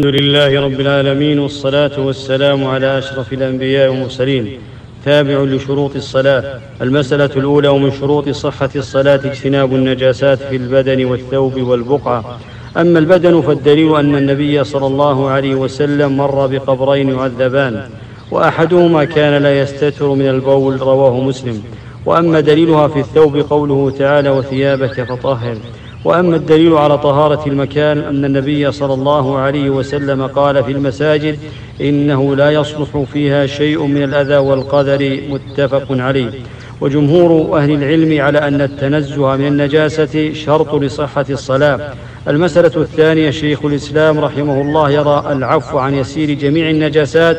الحمد لله رب العالمين والصلاة والسلام على أشرف الأنبياء والمرسلين. تابع لشروط الصلاة. المسألة الأولى ومن شروط صحة الصلاة اجتناب النجاسات في البدن والثوب والبقعة. أما البدن فالدليل أن النبي صلى الله عليه وسلم مر بقبرين يعذبان وأحدهما كان لا يستتر من البول رواه مسلم. وأما دليلها في الثوب قوله تعالى وثيابك فطهر. وأما الدليل على طهارة المكان أن النبي صلى الله عليه وسلم قال في المساجد إنه لا يصلح فيها شيء من الأذى والقدر متفق عليه. وجمهور أهل العلم على أن التنزه من النجاسة شرط لصحة الصلاة. المسألة الثانية شيخ الإسلام رحمه الله يرى العفو عن يسير جميع النجاسات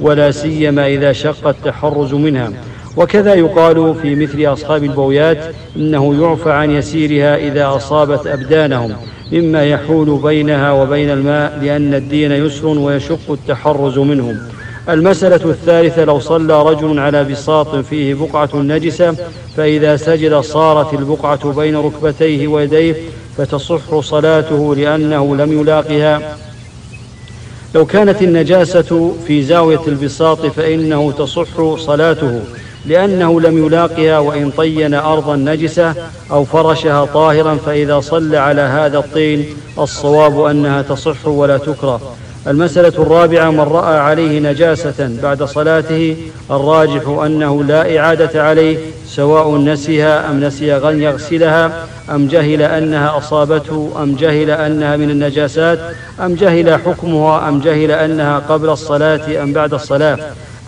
ولا سيما إذا شق التحرز منها. وكذا يقال في مثل أصحاب البويات إنه يعفى عن يسيرها إذا أصابت أبدانهم مما يحول بينها وبين الماء لأن الدين يسر ويشق التحرز منهم. المسألة الثالثة لو صلى رجل على بساط فيه بقعة نجسة فإذا سجد صارت البقعة بين ركبتيه ويديه فتصح صلاته لأنه لم يلاقها. لو كانت النجاسة في زاوية البساط فإنه تصح صلاته. لأنه لم يلاقها وإن طين أرضا نجسة أو فرشها طاهرا فإذا صلى على هذا الطين الصواب أنها تصح ولا تكره. المسألة الرابعة من رأى عليه نجاسة بعد صلاته الراجح أنه لا إعادة عليه سواء نسيها أم نسي أن يغسلها أم جهل أنها أصابته أم جهل أنها من النجاسات أم جهل حكمها أم جهل أنها قبل الصلاة أم بعد الصلاة.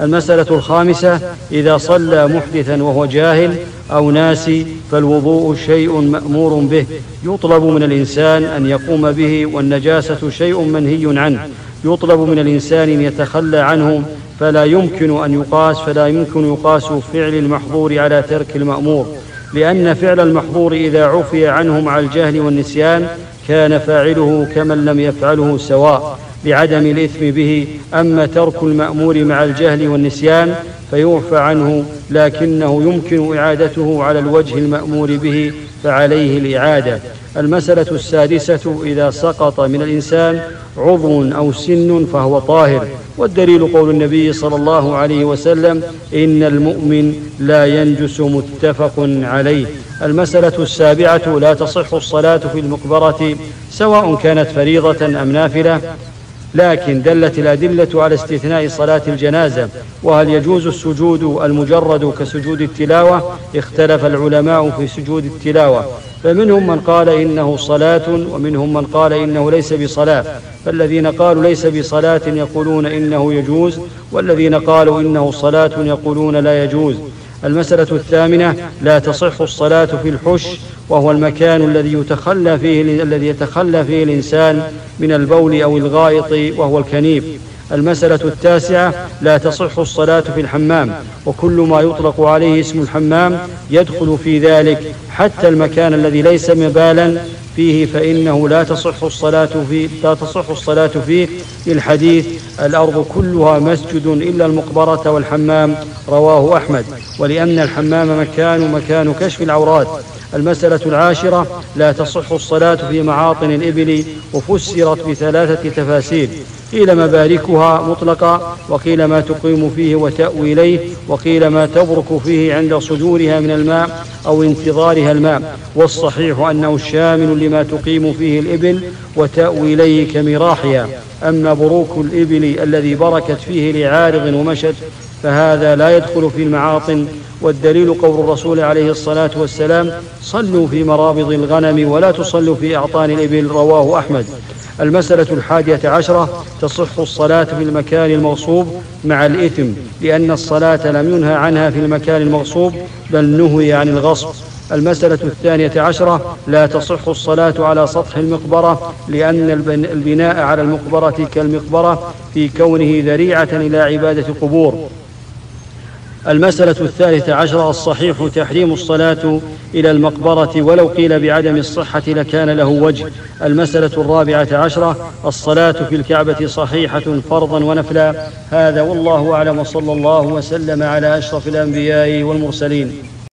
المسألة الخامسة إذا صلى محدثا وهو جاهل أو ناسي فالوضوء شيء مأمور به. يطلب من الإنسان أن يقوم به والنجاسة شيء منهي عنه. يطلب من الإنسان أن يتخلى عنه فلا يمكن أن يقاس فلا يمكن يقاس فعل المحظور على ترك المأمور لأن فعل المحظور إذا عفي عنه مع الجهل والنسيان كان فاعله كمن لم يفعله سواء لعدم الإثم به. أما ترك المأمور مع الجهل والنسيان فيعفى عنه لكنه يمكن إعادته على الوجه المأمور به فعليه الإعادة. المسألة السادسة إذا سقط من الإنسان عضو أو سن فهو طاهر. والدليل قول النبي صلى الله عليه وسلم إن المؤمن لا ينجس متفق عليه. المسألة السابعة لا تصح الصلاة في المقبرة سواء كانت فريضة أم نافلة. لكن دلت الأدلة على استثناء صلاة الجنازة وهل يجوز السجود المجرد كسجود التلاوة؟ اختلف العلماء في سجود التلاوة. فمنهم من قال إنه صلاة ومنهم من قال إنه ليس بصلاة. فالذين قالوا ليس بصلاة يقولون إنه يجوز والذين قالوا إنه صلاة يقولون لا يجوز. المسألة الثامنة لا تصح الصلاة في الحش وهو المكان الذي يتخلى فيه الذي يتخلى فيه الإنسان من البول أو الغائط وهو الكنيف. المسألة التاسعة لا تصح الصلاة في الحمام وكل ما يطلق عليه اسم الحمام يدخل في ذلك حتى المكان الذي ليس مبالا فيه فإنه لا تصح الصلاة فيه لا تصح الصلاة فيه للحديث الأرض كلها مسجد إلا المقبرة والحمام رواه أحمد. ولأن الحمام مكان مكان كشف العورات. المسألة العاشرة لا تصح الصلاة في معاطن الإبل وفسرت بثلاثة تفاسير. قيل مباركها مطلقا وقيل ما تقيم فيه وتأوي إليه وقيل ما تبرك فيه عند صدورها من الماء أو انتظارها الماء. والصحيح أنه شامل لما تقيم فيه الإبل وتأوي إليه كمراحها أما بروك الإبل الذي بركت فيه لعارض ومشت فهذا لا يدخل في المعاطن والدليل قول الرسول عليه الصلاة والسلام صلوا في مرابض الغنم ولا تصلوا في أعطان الإبل رواه أحمد. المسألة الحادية عشرة تصح الصلاة في المكان المغصوب مع الإثم لأن الصلاة لم ينهى عنها في المكان المغصوب بل نهي عن الغصب. المسألة الثانية عشرة لا تصح الصلاة على سطح المقبرة لأن البناء على المقبرة كالمقبرة في كونه ذريعة إلى عبادة القبور المسألة الثالثة عشرة الصحيح تحريم الصلاة إلى المقبرة ولو قيل بعدم الصحة لكان له وجه. المسألة الرابعة عشرة الصلاة في الكعبة صحيحة فرضا ونفلا. هذا والله أعلم وصلى الله وسلم على أشرف الأنبياء والمرسلين.